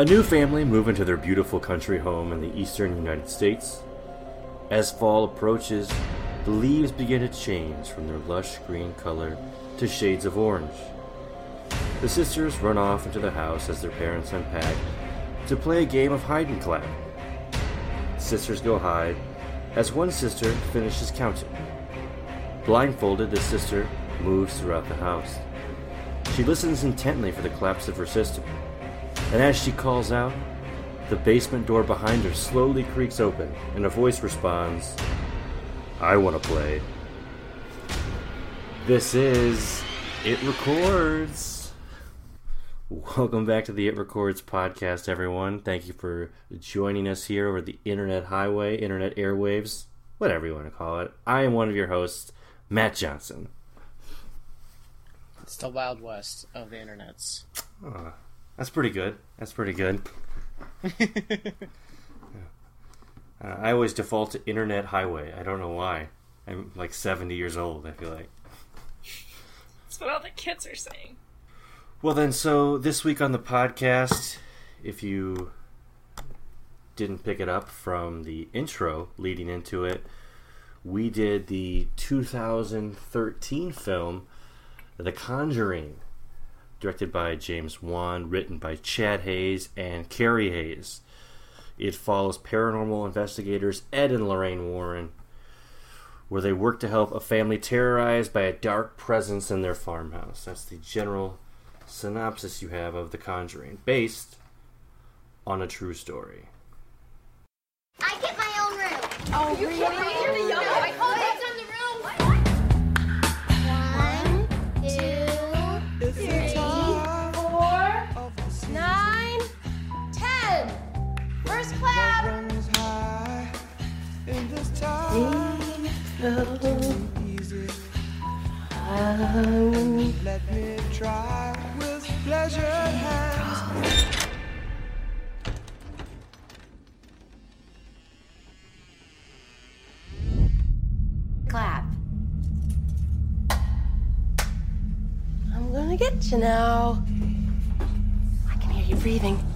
A new family move into their beautiful country home in the eastern United States. As fall approaches, the leaves begin to change from their lush green color to shades of orange. The sisters run off into the house as their parents unpack to play a game of hide and clap. Sisters go hide as one sister finishes counting. Blindfolded, the sister moves throughout the house. She listens intently for the claps of her sister, and as she calls out, the basement door behind her slowly creaks open, and a voice responds, I want to play. This is It Records. Welcome back to the It Records podcast, everyone. Thank you for joining us here over the internet highway, internet airwaves, whatever you want to call it. I am one of your hosts, Matt Johnson. It's the Wild West of the internets. Oh, that's pretty good. That's pretty good. Uh, I always default to internet highway. I don't know why. I'm like 70 years old, I feel like. That's what all the kids are saying. Well, then, so this week on the podcast, if you didn't pick it up from the intro leading into it, we did the 2013 film The Conjuring, directed by James Wan, written by Chad Hayes and Carey Hayes. It follows paranormal investigators Ed and Lorraine Warren, where they work to help a family terrorized by a dark presence in their farmhouse. That's the general synopsis you have of The Conjuring, based on a true story. I get my own room. Oh, you really? Let me try with pleasure hands. Clap. I'm gonna get you now. I can hear you breathing.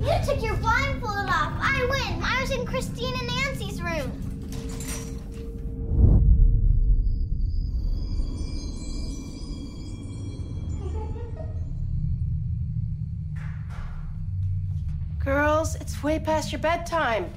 You took your blindfold off. I win. I was in Christine and Nancy's room. Girls, it's way past your bedtime.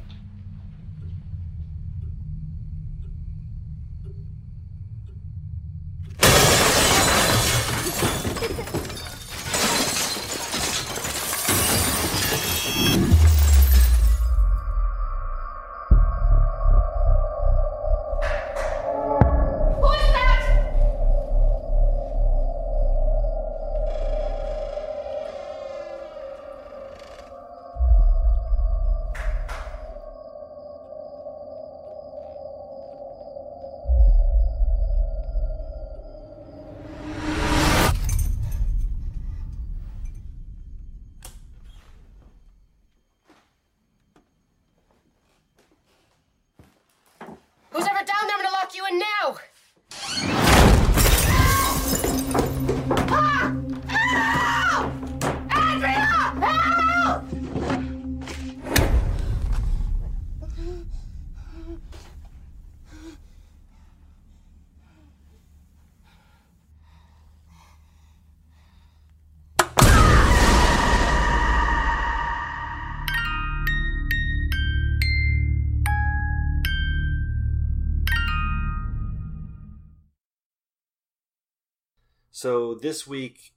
So this week,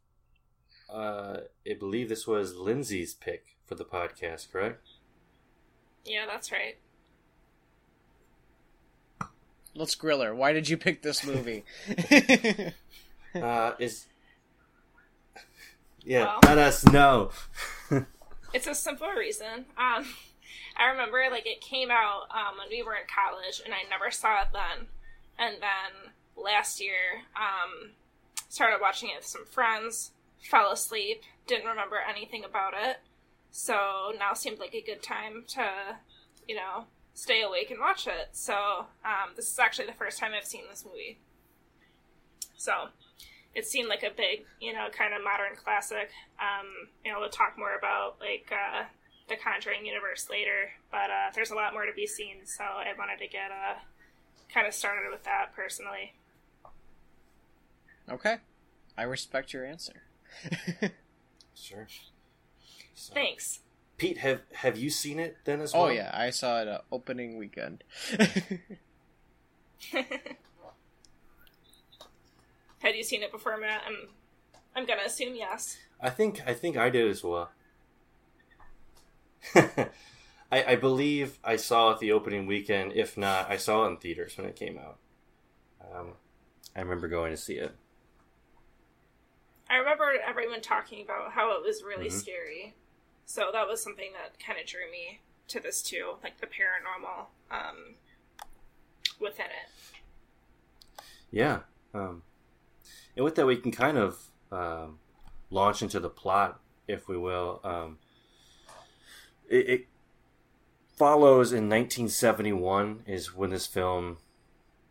uh, I believe this was Lindsay's pick for the podcast, correct? Yeah, that's right. Let's grill her. Why did you pick this movie? Uh, is yeah, Well. let us know. It's a simple reason. Um, I remember like it came out um, when we were in college, and I never saw it then. And then last year, um, started watching it with some friends. Fell asleep. Didn't remember anything about it. So now seemed like a good time to, you know, stay awake and watch it. So um, this is actually the first time I've seen this movie. So it seemed like a big, you know, kind of modern classic. Um, you know, we'll talk more about like uh, the Conjuring universe later, but uh, there's a lot more to be seen. So I wanted to get uh, kind of started with that personally. Okay. I respect your answer. Sure. So- Thanks. Pete, have have you seen it then as well? oh yeah, I saw it uh, opening weekend. Had you seen it before, Matt? I'm I'm gonna assume yes. I think I think I did as well. I, I believe I saw it the opening weekend. If not, I saw it in theaters when it came out. Um, I remember going to see it. I remember everyone talking about how it was really Mhm. scary. So that was something that kind of drew me to this too, like the paranormal um, within it. Yeah. Um, and with that, we can kind of um, launch into the plot, if we will. Um, it, it follows in 1971 is when this film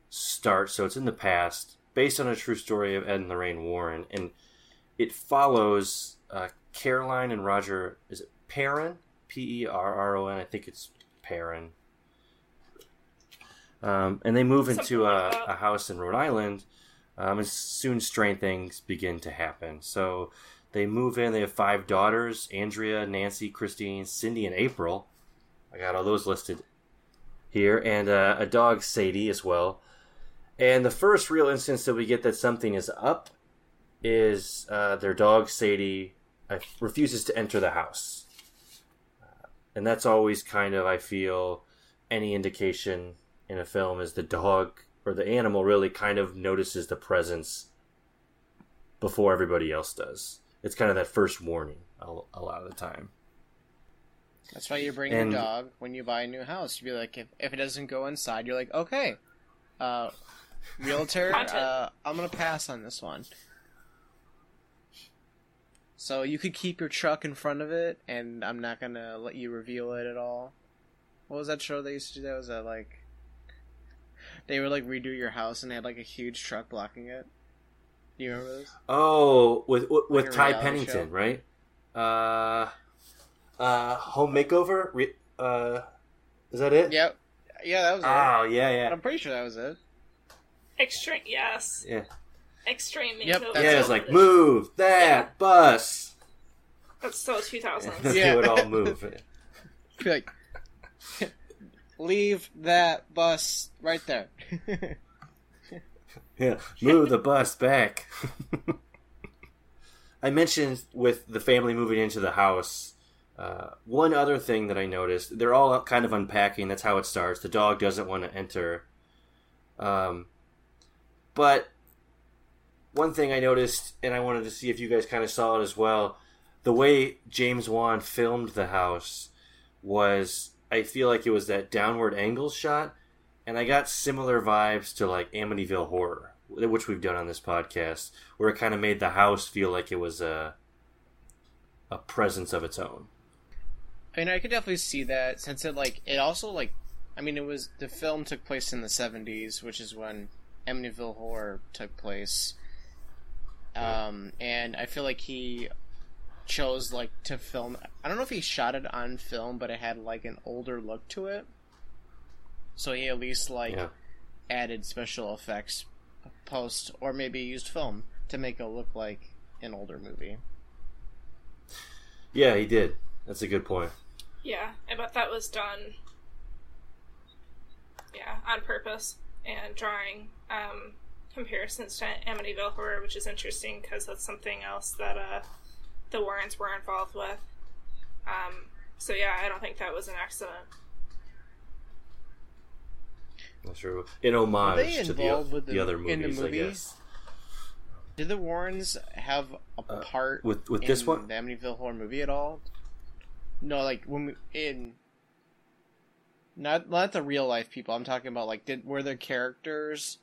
starts, so it's in the past, based on a true story of Ed and Lorraine Warren, and it follows uh, Caroline and Roger. Is it Perrin? P E R R O N. I think it's Perrin. Um, and they move Something into like a, a house in Rhode Island, um, and soon strange things begin to happen. So they move in. They have five daughters: Andrea, Nancy, Christine, Cindy, and April. I got all those listed here, and uh, a dog, Sadie, as well. And the first real instance that we get that something is up is uh, their dog, Sadie, uh, refuses to enter the house. Uh, and that's always kind of, I feel, any indication in a film is the dog or the animal really kind of notices the presence before everybody else does. It's kind of that first warning a, a lot of the time. That's why you bring And- your dog when you buy a new house. You'd be like, if, if it doesn't go inside, you're like, okay, uh, realtor, uh, I'm gonna pass on this one. So you could keep your truck in front of it, and I'm not gonna let you reveal it at all. What was that show they used to do? That was that like they would like redo your house and they had like a huge truck blocking it. Do you remember this? Oh, with with, with Like a Ty Pennington, show? right? Uh, uh, home makeover. Re- uh, is that it? Yep. Yeah, that was it. Oh yeah, yeah, I'm pretty sure that was it. Extreme, yes, yeah. Extreme Yep, makeover. that's yeah, it's like move that bus. That's so 2000s. they Yeah. would all move. Be like, leave that bus right there. Yeah, move the bus back. I mentioned with the family moving into the house. Uh, one other thing that I noticed, they're all kind of unpacking. That's how it starts. The dog doesn't want to enter. Um, but one thing I noticed, and I wanted to see if you guys kind of saw it as well, the way James Wan filmed the house was, I feel like it was that downward angle shot, and I got similar vibes to like Amityville Horror, which we've done on this podcast, where it kind of made the house feel like it was a a presence of its own. I mean, I could definitely see that since it like it also like, I mean, it was the film took place in the '70s, which is when Amityville Horror took place. Um, and I feel like he chose like to film. I don't know if he shot it on film, but it had like an older look to it. So he at least like Yeah. added special effects post, or maybe used film to make it look like an older movie. Yeah, he did. That's a good point. Yeah, I bet that was done. Yeah, on purpose and drawing um, comparisons to Amityville Horror, which is interesting because that's something else that uh, the Warrens were involved with. Um, so yeah, I don't think that was an accident. That's true. In homage they to the, with the, the- other in the movies, I guess. Did the Warrens have a Uh, part with- with in this one? the Amityville horror movie at all? No, like when we in not not the real life people. I'm talking about like did were there characters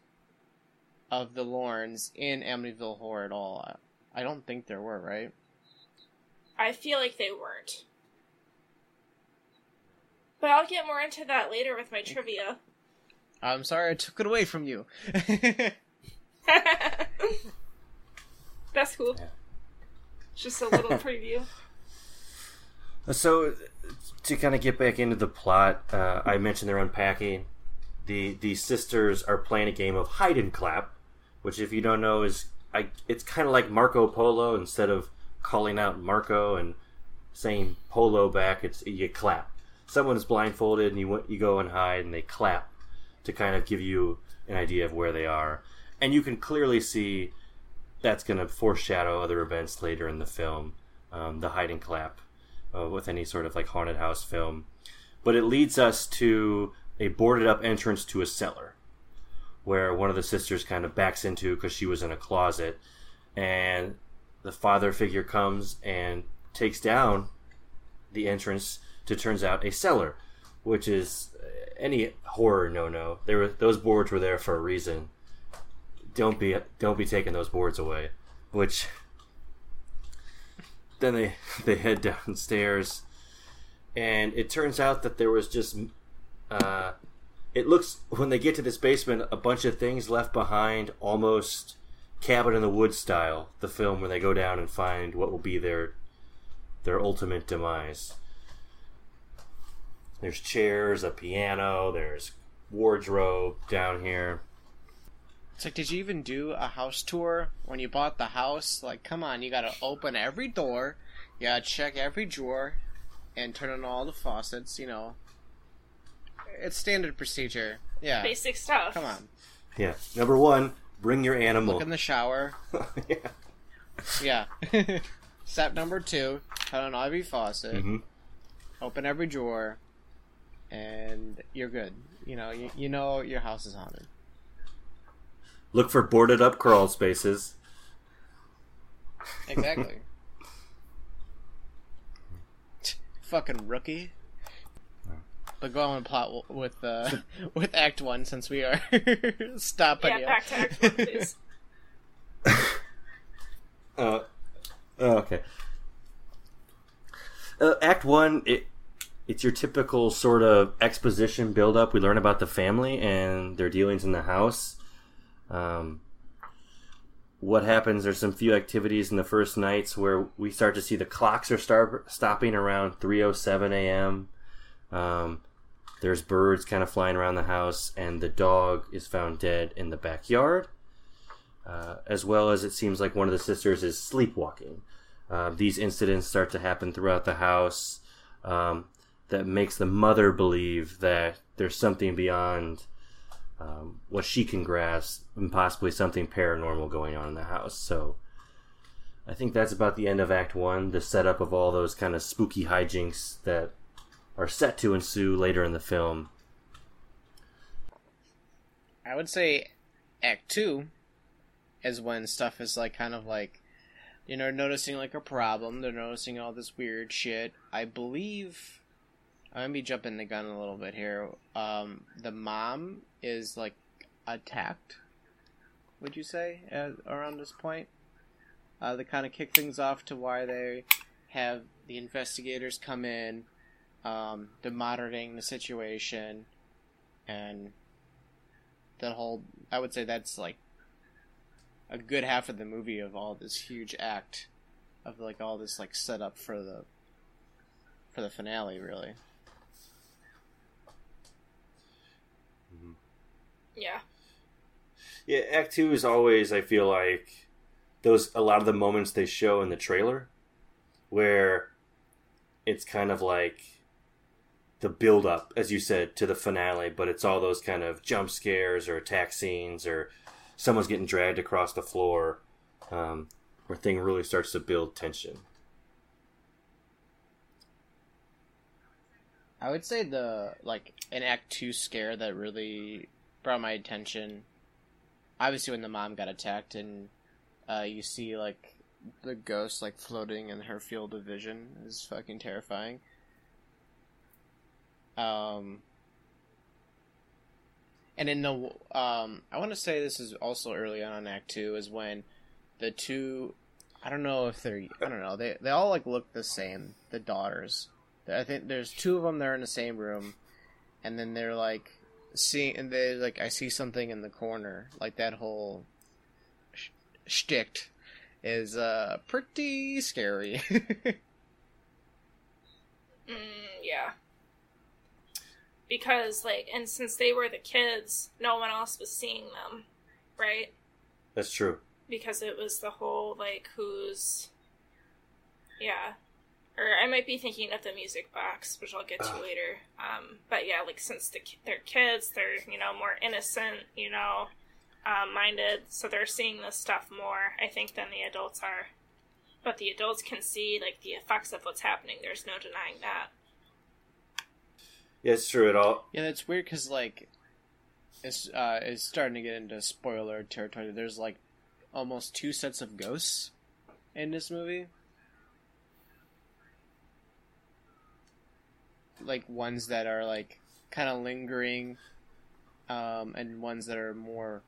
of the Lorns in Amityville horror at all? I don't think there were, right? I feel like they weren't. But I'll get more into that later with my trivia. I'm sorry I took it away from you. That's cool. Just a little preview. So, to kind of get back into the plot, uh, I mentioned they're unpacking. The the sisters are playing a game of hide and clap, which, if you don't know, is I, it's kind of like Marco Polo. Instead of calling out Marco and saying Polo back, it's you clap. Someone is blindfolded, and you you go and hide, and they clap to kind of give you an idea of where they are, and you can clearly see that's going to foreshadow other events later in the film. Um, the hide and clap uh, with any sort of like haunted house film. But it leads us to a boarded up entrance to a cellar where one of the sisters kind of backs into because she was in a closet. And the father figure comes and takes down the entrance to turns out a cellar, which is uh, any horror no no. There were those boards were there for a reason. Don't be don't be taking those boards away. Which then they they head downstairs and it turns out that there was just uh it looks when they get to this basement a bunch of things left behind almost cabin in the woods style the film where they go down and find what will be their their ultimate demise there's chairs a piano there's wardrobe down here It's like, did you even do a house tour when you bought the house? Like, come on, you gotta open every door, you gotta check every drawer, and turn on all the faucets. You know, it's standard procedure. Yeah, Basic stuff. come on. yeah number one bring your animal Look in the shower. yeah. Yeah. Step number two: turn on every faucet, hmm open every drawer, and you're good. You know, you, you know your house is haunted. look for boarded up crawl spaces Exactly. Fucking rookie. But go on and plot with uh, with Act One since we are stopping Yeah, you. back to Act One, please. Uh, oh, okay. Uh, Act one, it it's your typical sort of exposition build up. We learn about the family and their dealings in the house. Um, what happens? There's some few activities in the first nights where we start to see the clocks are start stopping around 3:07 a.m. Um, there's birds kind of flying around the house, and the dog is found dead in the backyard uh, as well as it seems like one of the sisters is sleepwalking. Uh, these incidents start to happen throughout the house um, that makes the mother believe that there's something beyond um, what she can grasp and possibly something paranormal going on in the house. So I think that's about the end of Act One, the setup of all those kind of spooky hijinks that are set to ensue later in the film. I would say Act Two is when stuff is like kind of like you know noticing like a problem. They're noticing all this weird shit. I believe. I'm gonna be jumping the gun a little bit here. Um, the mom is like attacked. Would you say at, around this point? Uh, they kind of kick things off to why they have the investigators come in. Um, they're monitoring the situation, and the whole. I would say that's like a good half of the movie of all this huge act of like all this like setup for the for the finale, really. Yeah. Yeah, Act Two is always I feel like those a lot of the moments they show in the trailer where it's kind of like the build up, as you said, to the finale, but it's all those kind of jump scares or attack scenes or someone's getting dragged across the floor, um, where thing really starts to build tension. I would say the like an Act Two scare that really brought my attention. Obviously, when the mom got attacked and uh, you see like the ghost like floating in her field of vision is fucking terrifying. Um, and in the um, I want to say this is also early on in Act Two is when the two, I don't know if they're I don't know they they all like look the same the daughters. I think there's two of them. They're in the same room, and then they're like seeing, and they like I see something in the corner, like that whole sh- shtick, is uh pretty scary. Mm, yeah. Because, like, and since they were the kids, no one else was seeing them, right? That's true. Because it was the whole, like, who's. Yeah. Or I might be thinking of the music box, which I'll get to Ugh. later. Um, but yeah, like, since the, they're kids, they're, you know, more innocent, you know, um, minded, so they're seeing this stuff more, I think, than the adults are. But the adults can see, like, the effects of what's happening. There's no denying that. Yeah, it's true. It all. yeah, that's weird because like it's uh it's starting to get into spoiler territory. There's like almost two sets of ghosts in this movie. Like ones that are like kind of lingering, um, and ones that are more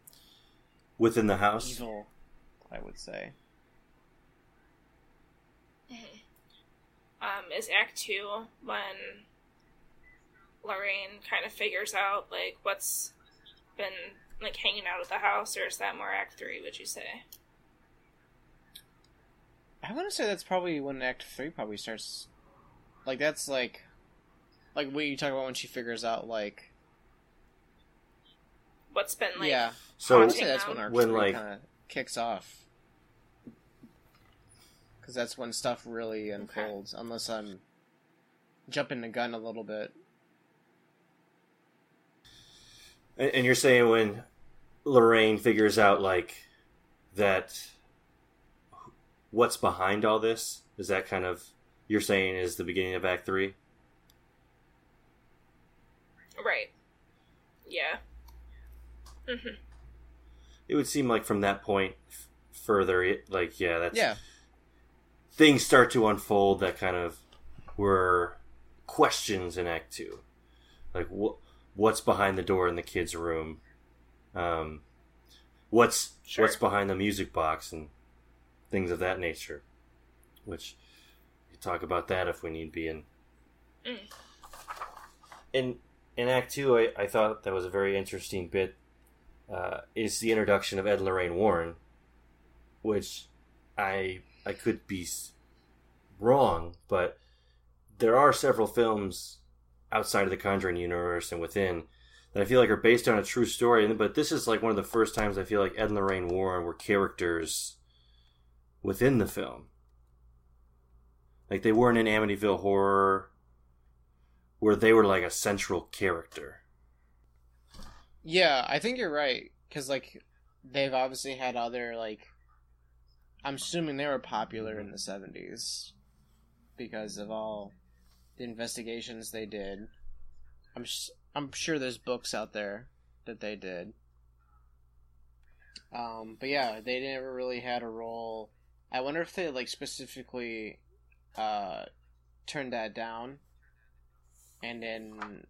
Within the house. evil. I would say. um, is Act Two when Lorraine kind of figures out like what's been like hanging out at the house, or is that more Act Three? Would you say? I want to say that's probably when Act Three probably starts. Like that's like, like what you talk about when she figures out like What's been like? yeah. So would say that's when Arc When, Three like- kind of kicks off. Because that's when stuff really unfolds. Unless I'm jumping the gun a little bit. And, and you're saying when Lorraine figures out like that, what's behind all this? Is that kind of you're saying is the beginning of Act Three? Right. Yeah. hmm It would seem like from that point f- further, it, like yeah, that's Yeah. things start to unfold that kind of were questions in Act Two, like what what's behind the door in the kids' room, um, what's Sure. what's behind the music box and things of that nature, which we talk about that if we need be. In Mm. in in Act Two, I, I thought that was a very interesting bit. Uh, is the introduction of Ed and Lorraine Warren, which I I could be wrong, but there are several films outside of the Conjuring universe and within that I feel like are based on a true story. But this is like one of the first times I feel like Ed and Lorraine Warren were characters within the film. Like they weren't in Amityville Horror, where they were like a central character. Yeah, I think you're right. Because, like, they've obviously had other, like. I'm assuming they were popular in mm-hmm. the 70s. Because of all the investigations they did. I'm, s am sure there's books out there that they did. Um, but yeah, they never really had a role. I wonder if they, like, specifically uh, turned that down. And then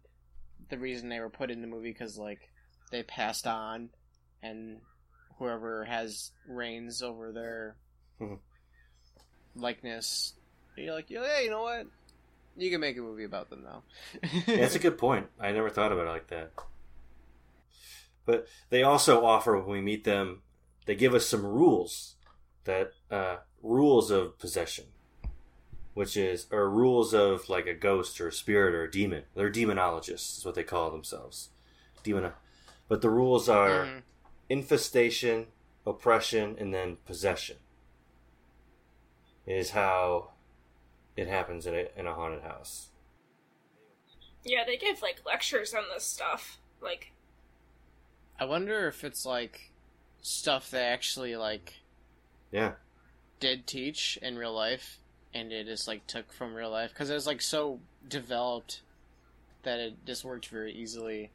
the reason they were put in the movie because, like, they passed on, and whoever has reigns over their Mhm. likeness, you're like, yeah, you know what? You can make a movie about them now. Yeah, that's a good point. I never thought about it like that. But they also offer when we meet them, they give us some rules that uh, rules of possession, which is or rules of like a ghost or a spirit or a demon. They're demonologists, is what they call themselves. Demon. But the rules are Mhm. infestation, oppression, and then possession. Is how it happens in a in a haunted house. Yeah, they give like lectures on this stuff. Like, I wonder if it's like stuff they actually like Yeah. did teach in real life, and it just like took from real life because it was like so developed that it just worked very easily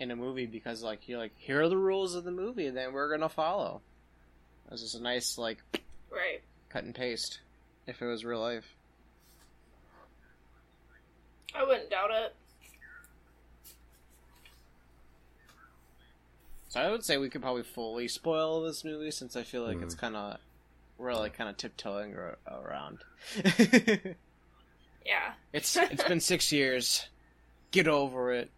in a movie because like you're like here are the rules of the movie that we're gonna follow. It was just a nice like right. cut and paste if it was real life. I wouldn't doubt it. So I would say we could probably fully spoil this movie since I feel like it's Mhm. kind of we're like kind of tiptoeing ar- around. Yeah. it's it's been six years. Get over it.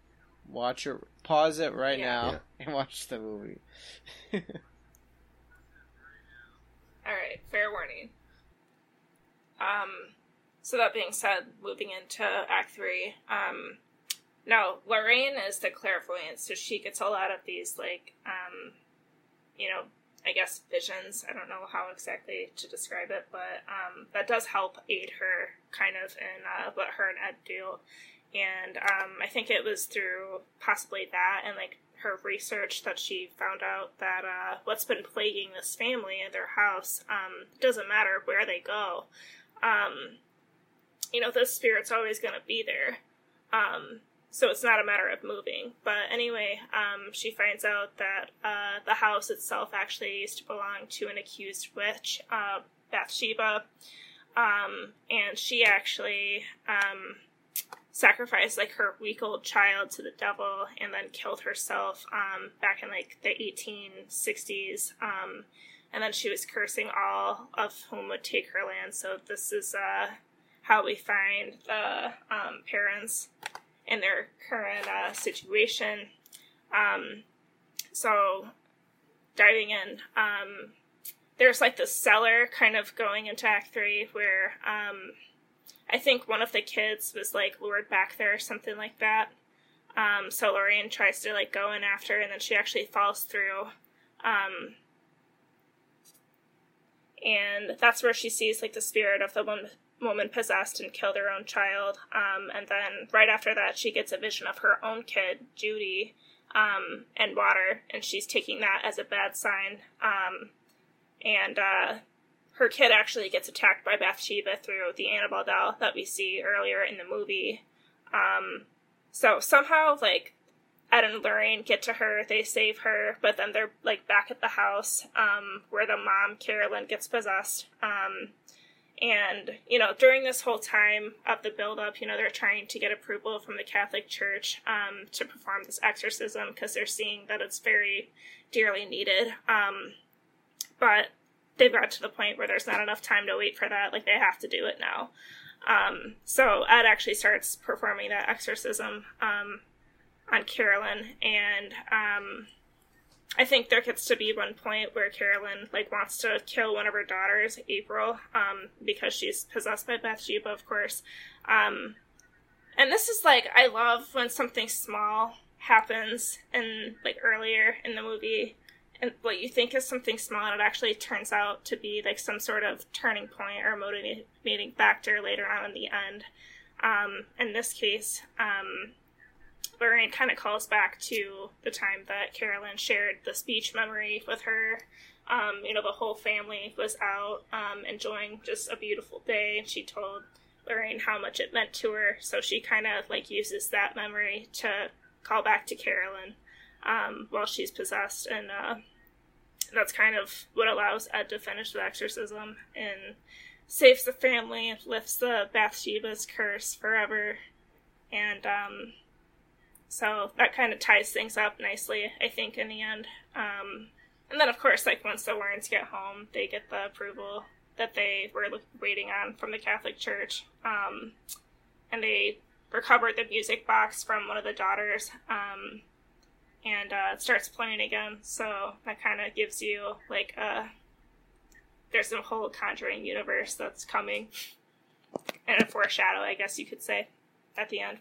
Watch it. Pause it right Yeah. now Yeah. and watch the movie. All right, fair warning. Um, so that being said, moving into Act Three. Um, now Lorraine is the clairvoyant, so she gets a lot of these like, um, you know, I guess visions. I don't know how exactly to describe it, but um, that does help aid her kind of in uh, what her and Ed do. And um, I think it was through possibly that and like her research that she found out that uh, what's been plaguing this family and their house um, doesn't matter where they go. Um, you know, the spirit's always going to be there. Um, so it's not a matter of moving. But anyway, um, she finds out that uh, the house itself actually used to belong to an accused witch, uh, Bathsheba, um, and she actually um, sacrificed like her week old child to the devil and then killed herself um, back in like the 1860s. Um, and then she was cursing all of whom would take her land. So this is uh, how we find the um, parents in their current uh, situation. Um, so, diving in, um, there's like the cellar kind of going into Act Three, where um, I think one of the kids was like lured back there or something like that. Um, so Lorraine tries to like go in after, and then she actually falls through. Um, and that's where she sees like the spirit of the woman woman possessed and killed her own child. Um, and then right after that, she gets a vision of her own kid, Judy, um, and water, and she's taking that as a bad sign. Um, and uh, her kid actually gets attacked by Bathsheba through the Annabelle doll that we see earlier in the movie. Um, so somehow, like, Ed and Lorraine get to her, they save her, but then they're like back at the house um, where the mom, Carolyn, gets possessed. Um, and, you know, during this whole time of the buildup, you know, they're trying to get approval from the Catholic Church um, to perform this exorcism because they're seeing that it's very dearly needed. Um, but they've got to the point where there's not enough time to wait for that. Like, they have to do it now. Um, so Ed actually starts performing that exorcism um, on Carolyn, and um, I think there gets to be one point where Carolyn like wants to kill one of her daughters, April, um, because she's possessed by Bathsheba, of course. Um, and this is like I love when something small happens in like earlier in the movie, and what you think is something small, and it actually turns out to be like some sort of turning point or motivating factor later on in the end. Um, in this case, um, Lorraine kind of calls back to the time that Carolyn shared the speech memory with her. Um, you know, the whole family was out um, enjoying just a beautiful day. She told Lorraine how much it meant to her, so she kind of like uses that memory to call back to Carolyn um, while she's possessed, and uh, that's kind of what allows Ed to finish the exorcism and saves the family, lifts the Bathsheba's curse forever, and um, so that kind of ties things up nicely, I think, in the end. Um, and then, of course, like once the Warrens get home, they get the approval that they were waiting on from the Catholic Church, um, and they recover the music box from one of the daughters, um, and uh, starts playing again. So that kind of gives you like a there's a whole Conjuring universe that's coming, and a foreshadow, I guess you could say, at the end.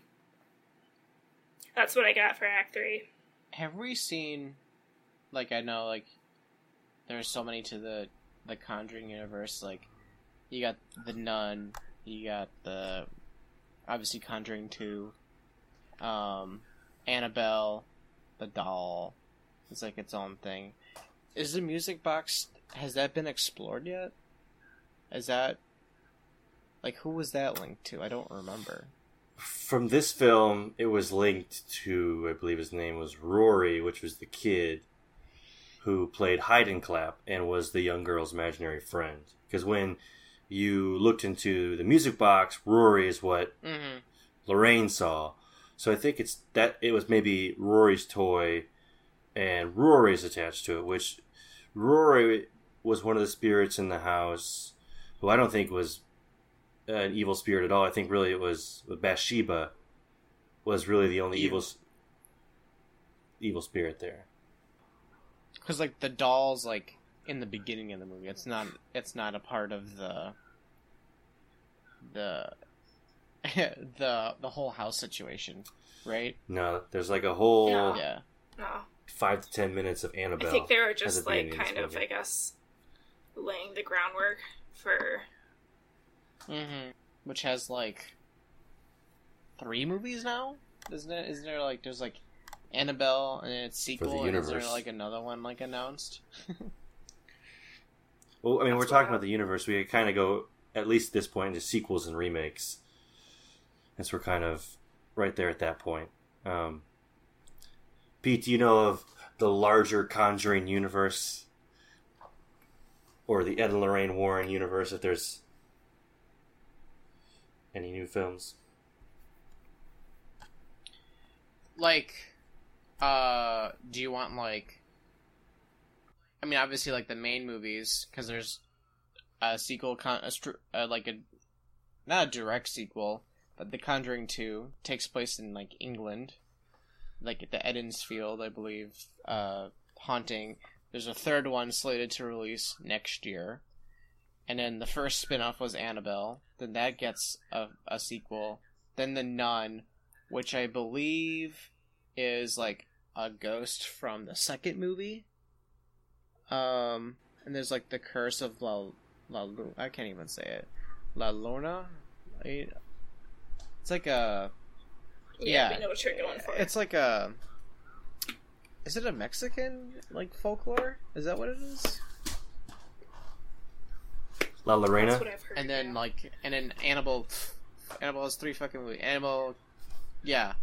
That's what I got for Act Three. Have we seen, like, I know, like, there's so many to the the Conjuring universe. Like, you got the Nun, you got the obviously Conjuring Two, um, Annabelle, the doll. It's like its own thing. Is the music box has that been explored yet? Is that like who was that linked to? I don't remember from this film, it was linked to, I believe his name was Rory, which was the kid who played Hide and Clap and was the young girl's imaginary friend. Because when you looked into the music box, Rory is what mm-hmm. Lorraine saw. So I think it's that it was maybe Rory's toy, and Rory's attached to it. Which Rory was one of the spirits in the house, who I don't think was an evil spirit at all. I think really it was Bathsheba was really the only evil evil spirit there. Because like the doll's like in the beginning of the movie. It's not. It's not a part of the the the the whole house situation, right? No, there's like a whole No. Yeah. No, five to ten minutes of Annabelle. I think they were just like beginning of kind of. I guess, laying the groundwork for. Mm-hmm. Which has like three movies now, isn't it? Isn't there like there's like Annabelle and its sequel, and is there like another one like announced? Well, I mean, we're talking about the universe. We kind of go at least this point into sequels and remakes. As we're kind of right there at that point. Um, Pete, do you know of the larger Conjuring universe, or the Ed and Lorraine Warren universe? If there's any new films, like, uh, do you want like? I mean, obviously, like the main movies, because there's a sequel, con- a uh, like a not a direct sequel, but The Conjuring Two takes place in like England, like at the Enfield, I believe, uh, haunting. There's a third one slated to release next year, and then the first spin-off was Annabelle. Then that gets a, a sequel. Then The Nun, which I believe is like a ghost from the second movie. Um, and there's like the Curse of La La Lu- I can't even say it. La Lorna. I- It's like a. Yeah, Yeah. we know what you're going for. It's like a. Is it a Mexican like folklore? Is that what it is? La Lorena. That's what I've heard. And then yeah. like, and then Annabelle. Annabelle has three fucking movies. Annabelle, yeah,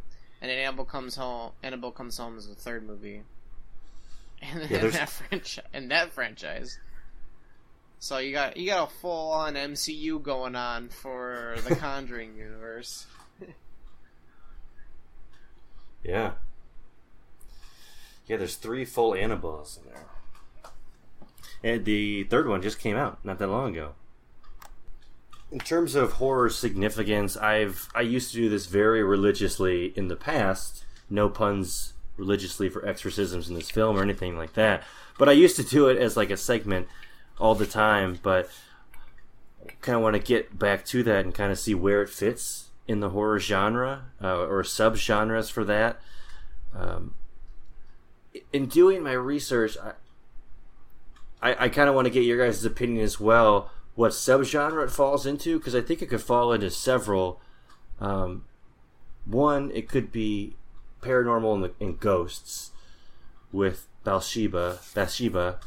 and then Annabelle comes home. Annabelle comes home is the third movie. And then Yeah, there's- that franchise, and that franchise. So you got you got a full on MCU going on for the Conjuring universe. Yeah. Yeah, there's three full Annabelles in there. And the third one just came out not that long ago. In terms of horror significance, I've I used to do this very religiously in the past. No puns religiously for exorcisms in this film or anything like that. But I used to do it as like a segment all the time, but kind of want to get back to that and kind of see where it fits in the horror genre uh, or subgenres for that. Um, in doing my research, I I, I kind of want to get your guys' opinion as well. What subgenre it falls into? Because I think it could fall into several. Um, one, it could be paranormal and, and ghosts with Bathsheba. Bathsheba.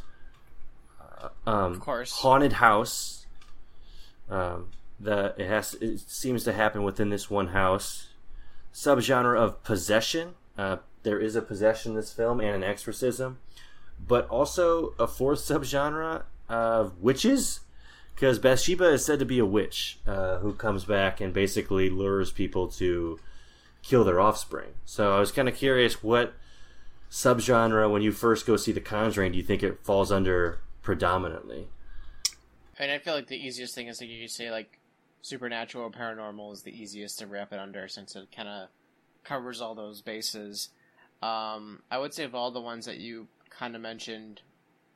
Uh, um, Of course. Haunted house. Um, the it has it seems to happen within this one house. Subgenre of possession. Uh, there is a possession in this film and an exorcism, but also a fourth subgenre of witches, because Bathsheba is said to be a witch uh, who comes back and basically lures people to kill their offspring. So I was kind of curious what subgenre when you first go see The Conjuring do you think it falls under predominantly? And I feel like the easiest thing is that you say like supernatural or paranormal is the easiest to wrap it under since it kind of covers all those bases. Um, I would say of all the ones that you kind of mentioned,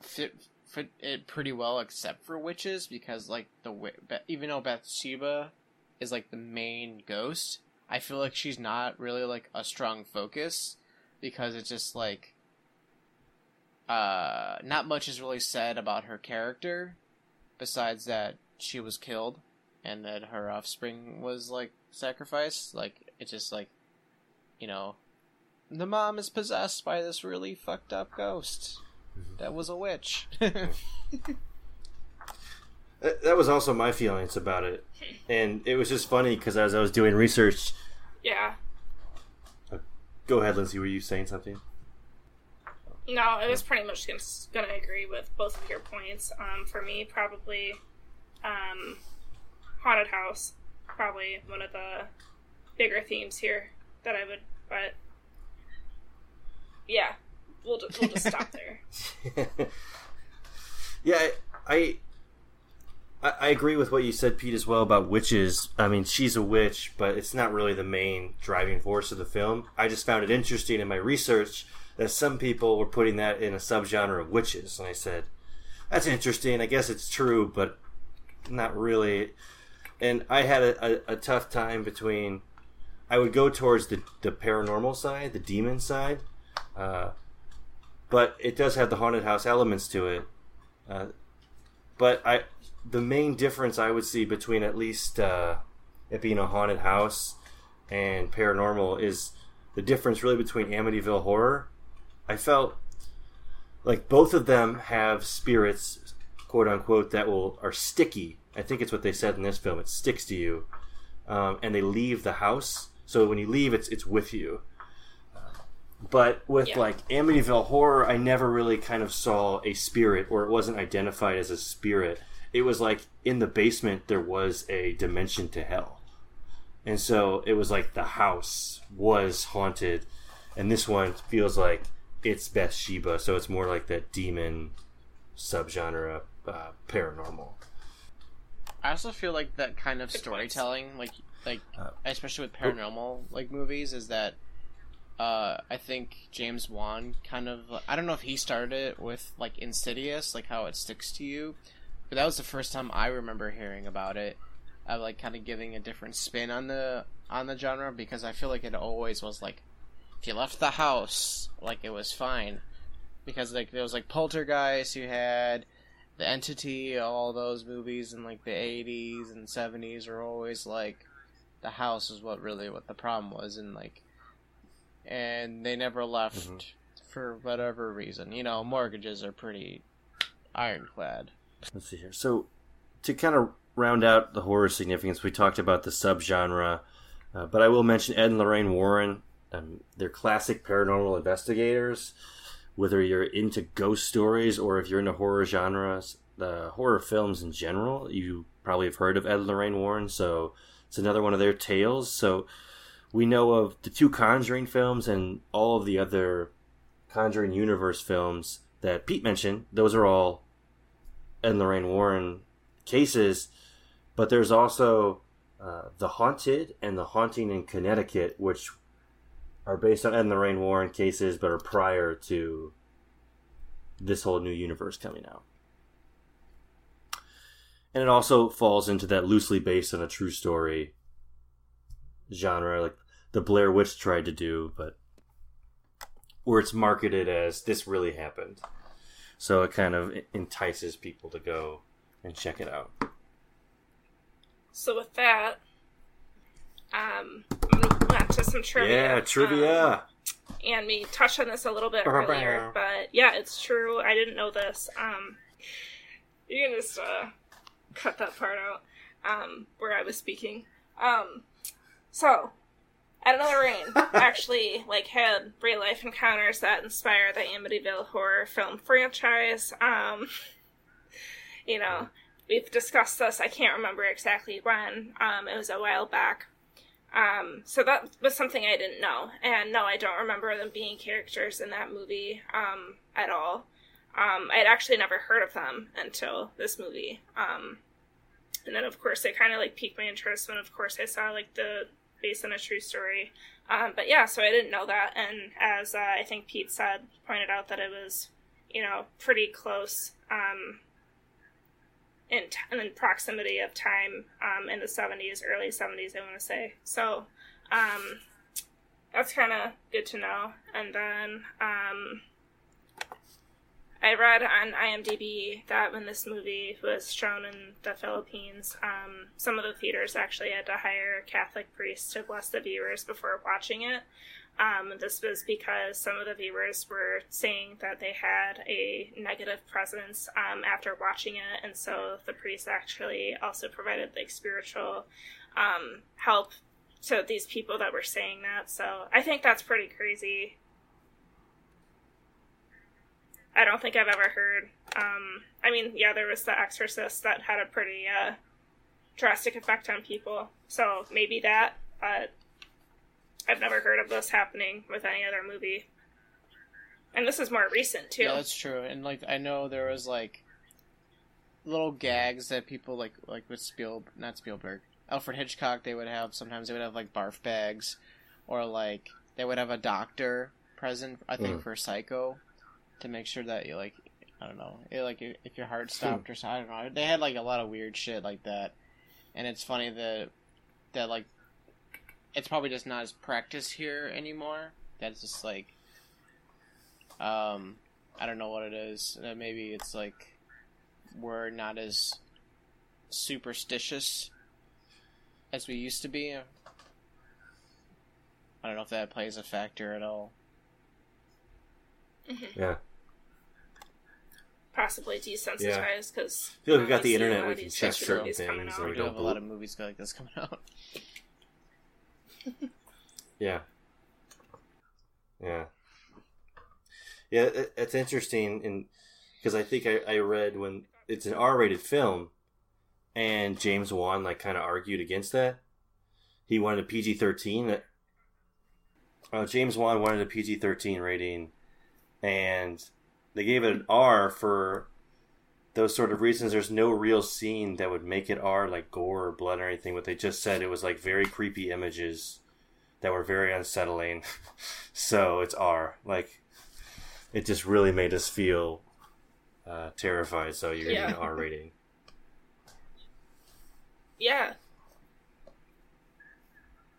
fit fit it pretty well except for witches because like the even though Bathsheba is like the main ghost, I feel like she's not really like a strong focus because it's just like uh not much is really said about her character besides that she was killed and that her offspring was like sacrificed. Like it's just like you know the mom is possessed by this really fucked up ghost that was a witch That that was also my feelings about it, and it was just funny because as I was doing research, yeah. go ahead, Lindsay. Were you saying something? No, I was pretty much gonna, gonna agree with both of your points. Um, for me, probably um, haunted house, probably one of the bigger themes here that I would. But yeah, we'll just, we'll just stop there. yeah, I, I I agree with what you said, Pete, as well about witches. I mean, she's a witch, but it's not really the main driving force of the film. I just found it interesting in my research that some people were putting that in a subgenre of witches, and I said, that's interesting. I guess it's true, but not really. And I had a, a, a tough time between. I would go towards the, the paranormal side, the demon side, uh, but it does have the haunted house elements to it. Uh, but I, the main difference I would see between at least uh, it being a haunted house and paranormal is the difference really between Amityville Horror. I felt like both of them have spirits, quote unquote, that will are sticky. I think it's what they said in this film. It sticks to you, um, and they leave the house. So when you leave, it's it's with you. But with Yeah. like Amityville Horror, I never really kind of saw a spirit, or it wasn't identified as a spirit. It was like in the basement there was a dimension to hell, and so it was like the house was haunted, and this one feels like it's Bathsheba, so it's more like that demon subgenre, uh, paranormal. I also feel like that kind of storytelling, like like Uh, especially with paranormal like movies, is that uh, I think James Wan kind of I don't know if he started it with like Insidious, like how it sticks to you, but that was the first time I remember hearing about it. Of like kind of giving a different spin on the on the genre because I feel like it always was like if you left the house, like it was fine because like there was like Poltergeist, you had the Entity, all those movies in like the 80s and 70s were always like the house is what really what the problem was and like and they never left Mhm. for whatever reason. You know, mortgages are pretty ironclad. Let's see here. So, to kind of round out the horror significance, we talked about the subgenre, uh, but I will mention Ed and Lorraine Warren. Um, they're classic paranormal investigators. Whether you're into ghost stories or if you're into horror genres, the horror films in general, you probably have heard of Ed and Lorraine Warren. So, it's another one of their tales. So, we know of the two Conjuring films and all of the other Conjuring universe films that Pete mentioned. Those are all Ed and Lorraine Warren cases, but there's also uh, The Haunted and The Haunting in Connecticut, which are based on Ed and Lorraine Warren cases, but are prior to this whole new universe coming out. And it also falls into that loosely based on a true story genre, like the Blair Witch tried to do, but where it's marketed as this really happened. So it kind of entices people to go and check it out. So with that, um, I'm gonna move on to some trivia. Yeah, trivia. Um, and we touched on this a little bit earlier, but yeah, it's true. I didn't know this. Um, you can just uh, cut that part out um, where I was speaking. Um, so, Ed and Lorraine actually like had real life encounters that inspire the Amityville horror film franchise. Um, you know, we've discussed this. I can't remember exactly when. Um, it was a while back. Um, so that was something I didn't know. And no, I don't remember them being characters in that movie um, at all. Um, I'd actually never heard of them until this movie. Um, and then, of course, it kind of like piqued my interest when, of course, I saw like the based on a true story. Um, but yeah, so I didn't know that. And as uh, I think Pete said, pointed out that it was, you know, pretty close. Um, in, t- in proximity of time um, in the 70s, early 70s, I want to say. So um, that's kind of good to know. And then um, I read on IMDb that when this movie was shown in the Philippines, um, some of the theaters actually had to hire Catholic priests to bless the viewers before watching it. Um, this was because some of the viewers were saying that they had a negative presence um, after watching it, and so the priest actually also provided like spiritual um, help to these people that were saying that. So I think that's pretty crazy. I don't think I've ever heard. Um, I mean, yeah, there was The Exorcist that had a pretty uh, drastic effect on people, so maybe that, but I've never heard of this happening with any other movie. And this is more recent too. Yeah, that's true. And like I know there was like little gags that people like like with Spielberg, not Spielberg. Alfred Hitchcock they would have sometimes they would have like barf bags or like they would have a doctor present I think Mm. for Psycho to make sure that you like I don't know, it, like if your heart stopped or something. I don't know. They had like a lot of weird shit like that, and it's funny that that like it's probably just not as practiced here anymore. That's just like, um, I don't know what it is. Maybe it's like we're not as superstitious as we used to be. I don't know if that plays a factor at all. Yeah. Possibly desensitized because I feel like we got the internet, we can check certain things, or We we do don't have a lot of movies like this coming out. Yeah. Yeah. Yeah, it, it's interesting, and because I think I, I read when it's an R-rated film, and James Wan like kind of argued against that. He wanted a PG-13. Uh, James Wan wanted a PG-13 rating, and they gave it an R for those sort of reasons. There's no real scene that would make it R, like gore or blood or anything. But they just said it was like very creepy images that were very unsettling. so it's R. Like it just really made us feel uh, terrified. So you're Yeah. getting an R rating. Yeah,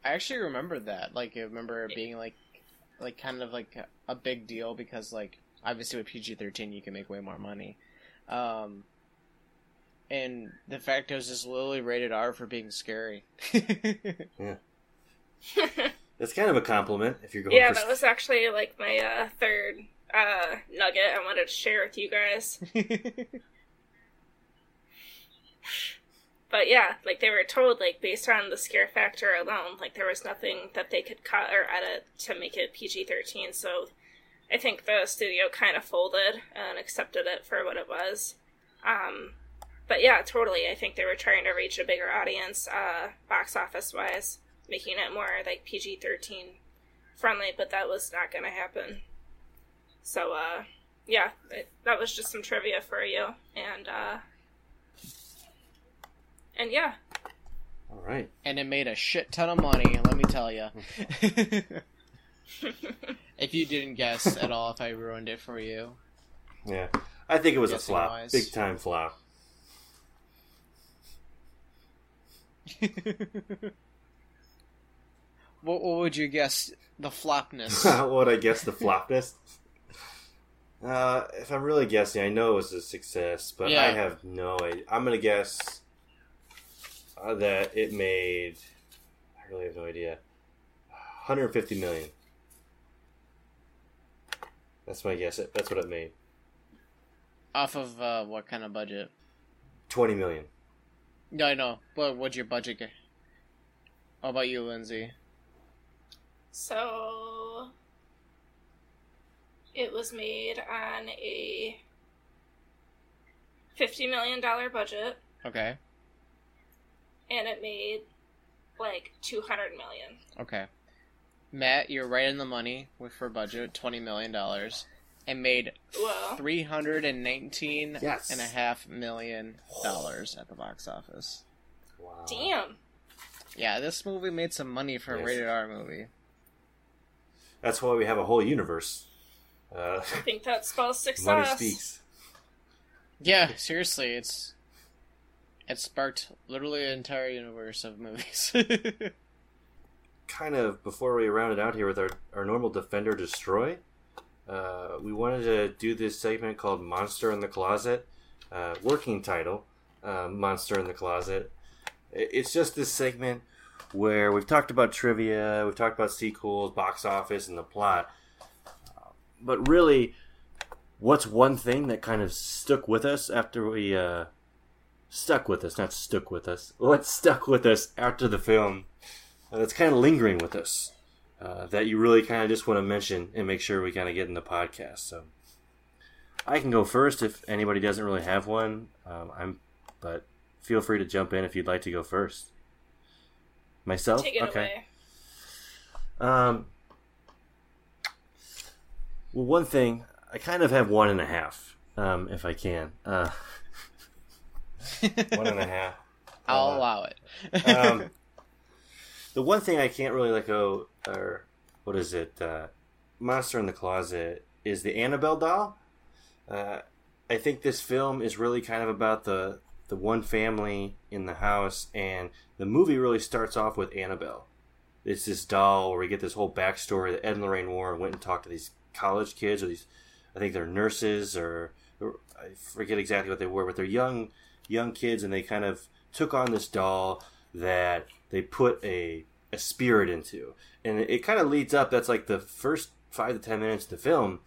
I actually remember that. Like, I remember it being like, like kind of like a, a big deal because like obviously with PG thirteen you can make way more money, um, and the fact it was just literally rated R for being scary. Yeah. That's kind of a compliment if you're going. yeah. for That was actually like my uh, third uh, nugget I wanted to share with you guys. But yeah, like they were told, like based on the scare factor alone, like there was nothing that they could cut or edit to make it PG thirteen. So I think the studio kind of folded and accepted it for what it was. Um, but yeah, totally. I think they were trying to reach a bigger audience, uh, box office wise, making it more like PG thirteen friendly. But that was not going to happen. So uh, yeah, it, that was just some trivia for you, and uh, and yeah, All right. and it made a shit ton of money. Let me tell you. if you didn't guess at all, if I ruined it for you, Yeah, I think it was a flop, wise. big time flop. what, what would you guess the flopness? what would I guess the flopness? Uh, if I'm really guessing, I know it was a success, but Yeah. I have no idea. I'm gonna guess uh, that it made. I really have no idea. 150 million. That's my guess. That's what it made. Off of uh, what kind of budget? 20 million. No, I know. But what's your budget? g- How about you, Lindsay? so it was made on a fifty million dollar budget, Okay. and it made like two hundred million. Okay. Matt, you're right in the money with for budget, twenty million dollars, and made Whoa. three hundred and nineteen Yes. and a half million dollars at the box office. Wow. Damn. Yeah, this movie made some money for a rated R movie. That's why we have a whole universe. Uh, I think that spells success. money speaks. Yeah, seriously, it's it sparked literally an entire universe of movies. kind of before we round it out here with our, our normal defender destroy uh, we wanted to do this segment called monster in the closet uh, working title uh, monster in the closet. It's just this segment where we've talked about trivia we've talked about sequels box office and the plot. But really what's one thing that kind of stuck with us after we uh, stuck with us not stuck with us what stuck with us after the film uh, that's kind of lingering with us uh, that you really kind of just want to mention and make sure we kind of get in the podcast. So I can go first if anybody doesn't really have one. Um, I'm, but feel free to jump in if you'd like to go first. Myself, Take it okay. away. Um, well, one thing I kind of have one and a half, um, if I can. Uh, one and a half. I'll Uh, allow it. um, the one thing I can't really let go, or what is it? Uh, Monster in the Closet is the Annabelle doll. Uh, I think this film is really kind of about the the one family in the house, and the movie really starts off with Annabelle. It's this doll where we get this whole backstory that Ed and Lorraine Warren went and talked to these college kids, or these, I think they're nurses, or, or I forget exactly what they were, but they're young young kids, and they kind of took on this doll that they put a a spirit into, and it, it kind of leads up. That's like the first five to ten minutes of the film,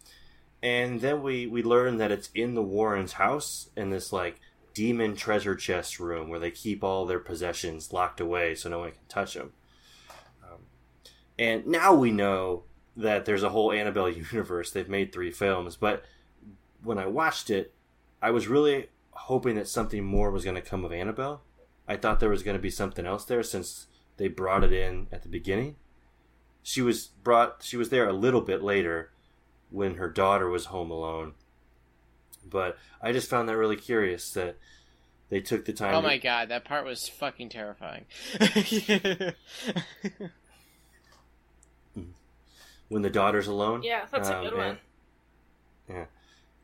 and then we we learn that it's in the Warrens' house in this like demon treasure chest room where they keep all their possessions locked away so no one can touch them. Um, and now we know that there's a whole Annabelle universe. They've made three films, but when I watched it, I was really hoping that something more was going to come of Annabelle. I thought there was going to be something else there since they brought it in at the beginning. She was brought she was there a little bit later when her daughter was home alone. But I just found that really curious that they took the time Oh to- my god, that part was fucking terrifying. when the daughter's alone. Yeah, that's a Um, good and- one. Yeah.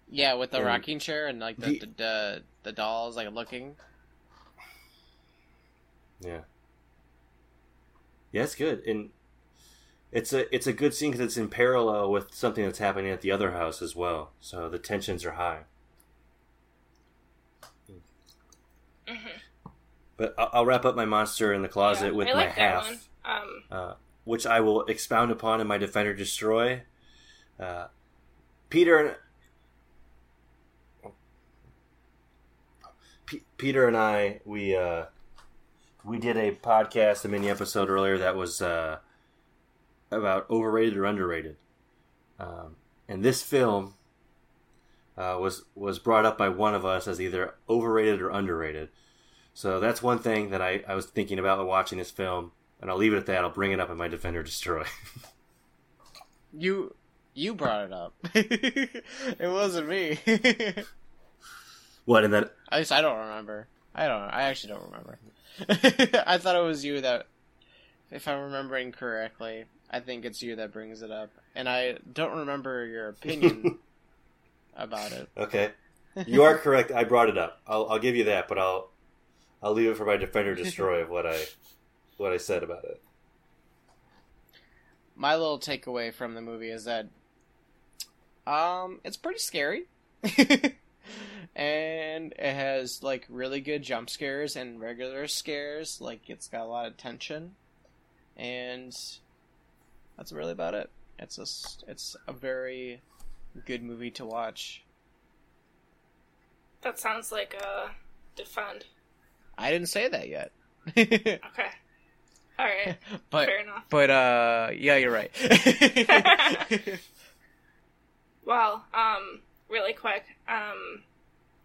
yeah, with the And rocking chair and like the the- the, the, the dolls like looking. Yeah. Yeah, it's good, and it's a it's a good scene because it's in parallel with something that's happening at the other house as well. So the tensions are high. But I'll, I'll wrap up my monster in the closet Yeah, with my like that half. Um, uh, which I will expound upon in my Defender Destroy. Uh, Peter and P- Peter and I we uh, we did a podcast, a mini episode earlier that was uh, about overrated or underrated, um, and this film uh, was was brought up by one of us as either overrated or underrated. So that's one thing that I, I was thinking about while watching this film, and I'll leave it at that. I'll bring it up in my Defender Destroy. You you brought it up. it wasn't me. what? And then At least I don't remember. I don't. I actually don't remember. I thought it was you that, if I'm remembering correctly, I think it's you that brings it up, and I don't remember your opinion about it. okay, you are correct. I brought it up. I'll, I'll give you that, but I'll I'll leave it for my Defender Destroy of what I what I said about it. My little takeaway from the movie is that, um, it's pretty scary. And it has like really good jump scares and regular scares like it's got a lot of tension and that's really about it it's just it's a very good movie to watch that sounds like a defend. i didn't say that yet Okay. All right. but Fair enough. but uh yeah you're right Well, um, really quick, um,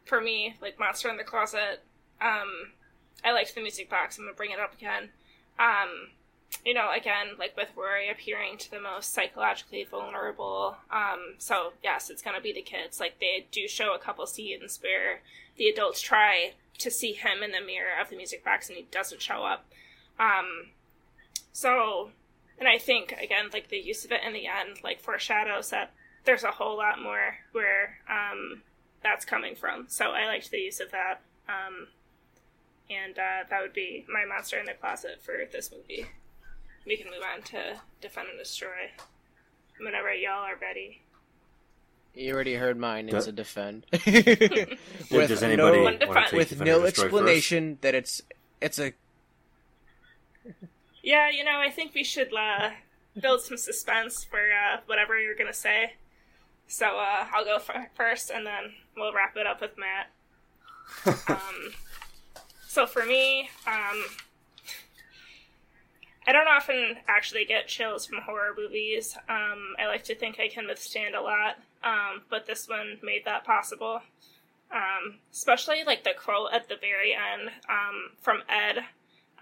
for me, like Monster in the Closet, um, I liked the music box. I'm gonna bring it up again. Um, you know, again, like with Rory appearing to the most psychologically vulnerable. Um, so yes, it's gonna be the kids. Like they do show a couple scenes where the adults try to see him in the mirror of the music box and he doesn't show up. Um, so, and I think again, like the use of it in the end, like foreshadows that there's a whole lot more where um, that's coming from. So I liked the use of that. Um, and uh, that would be my monster in the closet for this movie. We can move on to Defend and Destroy whenever y'all are ready. you already heard mine it's a defend Does with anybody no, want to take with Defender no Destroy first? explanation that it's it's a Yeah, you know, I think we should uh, build some suspense for uh, whatever you're gonna say. So uh, I'll go f- first, and then we'll wrap it up with Matt. um, so for me, um, I don't often actually get chills from horror movies. Um, I like to think I can withstand a lot, um, but this one made that possible. Um, especially like the quote at the very end um, from Ed.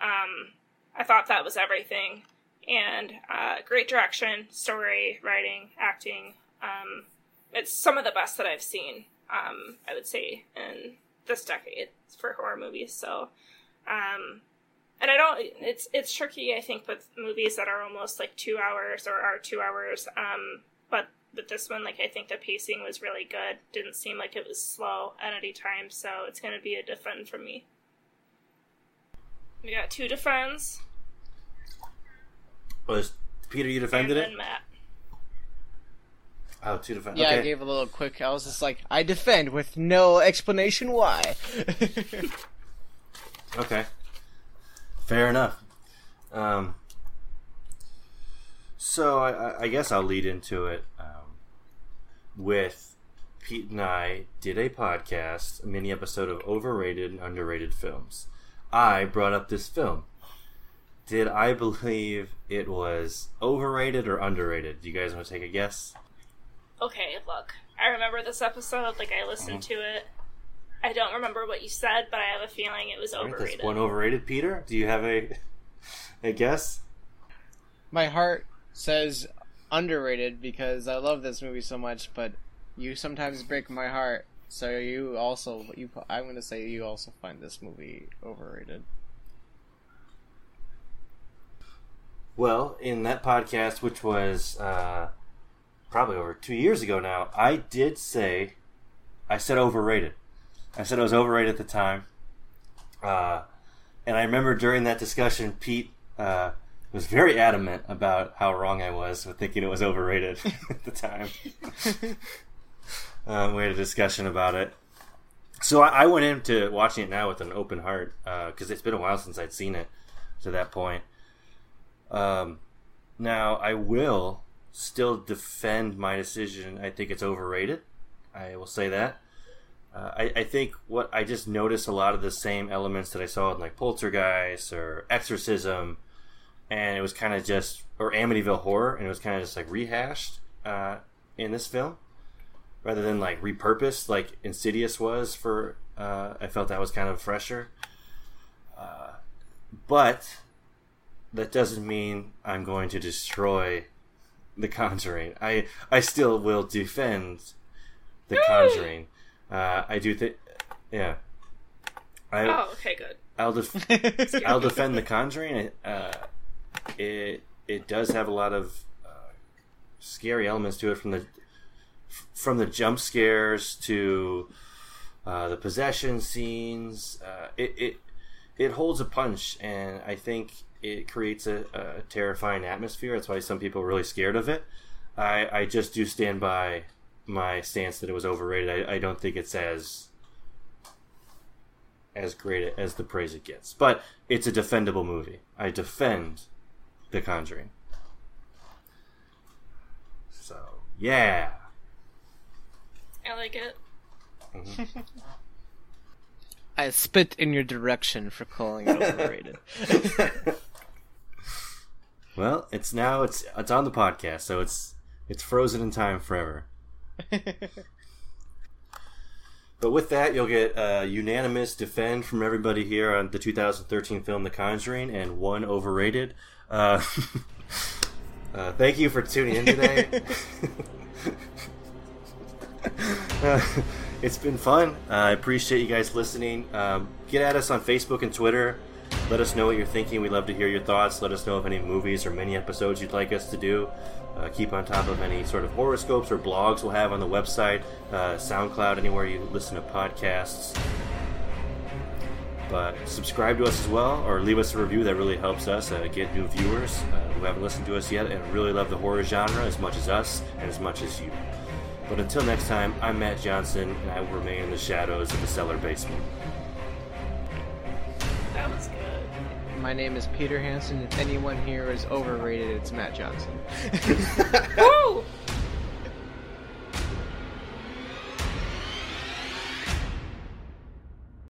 Um, I thought that was everything. And uh, great direction, story, writing, acting. Um, it's some of the best that I've seen, um, I would say, in this decade for horror movies. So, um, and I don't. It's it's tricky, I think, with movies that are almost like two hours or are two hours. Um, but with this one, like I think the pacing was really good. Didn't seem like it was slow at any time, so it's gonna be a defend for me. We got two defends. Was Peter you defended and it? Matt. Oh, two defend. Yeah, okay. I gave a little quick. I was just like, I defend with no explanation why. Okay. Fair enough. Um, so I, I- I guess I'll lead into it um, with Pete and I did a podcast, a mini episode of overrated and underrated films. I brought up this film. Did I believe it was overrated or underrated? Do you guys want to take a guess? Okay, look. I remember this episode, like I listened Mm-hmm. to it. I don't remember what you said, but I have a feeling it was All right, that's overrated. one overrated. Peter, do you have a a guess? My heart says underrated because I love this movie so much, but you sometimes break my heart. So you also you I'm going to say you also find this movie overrated. Well, in that podcast, which was uh, probably over two years ago now, I did say, I said overrated. I said it was overrated at the time. Uh, and I remember during that discussion, Pete uh, was very adamant about how wrong I was with thinking it was overrated at the time. um, we had a discussion about it. So I, I went into watching it now with an open heart because it's been a while since I'd seen it to that point. Um, now I will still defend my decision. I think it's overrated. I will say that. Uh, I, I think what I just noticed a lot of the same elements that I saw in like Poltergeist or Exorcism, and it was kind of just or Amityville Horror, and it was kind of just like rehashed uh, in this film rather than like repurposed like Insidious was for. Uh, I felt that was kind of fresher. Uh, but that doesn't mean I'm going to destroy The Conjuring. I I still will defend The Conjuring. Uh, I do think, yeah. I oh, okay, good. I'll def- I'll defend The Conjuring. Uh, it it does have a lot of uh, scary elements to it from the from the jump scares to uh, the possession scenes. Uh, it, it it holds a punch, and I think it creates a, a terrifying atmosphere. That's why some people are really scared of it. I, I just do stand by my stance that it was overrated. I, I don't think it's as as great as the praise it gets, but it's a defendable movie. I defend The Conjuring. So yeah. I like it. Mm-hmm. I spit in your direction for calling it overrated. Well, it's now it's it's on the podcast, so it's it's frozen in time forever. But with that, you'll get a unanimous defend from everybody here on the 2013 film The Conjuring and one overrated. Uh, uh, thank you for tuning in today. Uh, it's been fun. Uh, I appreciate you guys listening. Um, get at us on Facebook and Twitter. Let us know what you're thinking. We'd love to hear your thoughts. Let us know of any movies or mini episodes you'd like us to do. Uh, keep on top of any sort of horoscopes or blogs we'll have on the website, uh, SoundCloud, anywhere you listen to podcasts. But subscribe to us as well, or leave us a review. That really helps us uh, get new viewers uh, who haven't listened to us yet and really love the horror genre as much as us and as much as you. But until next time, I'm Matt Johnson, and I will remain in the shadows of the cellar basement. That was good. My name is Peter Hansen. If anyone here is overrated, it's Matt Johnson. Woo!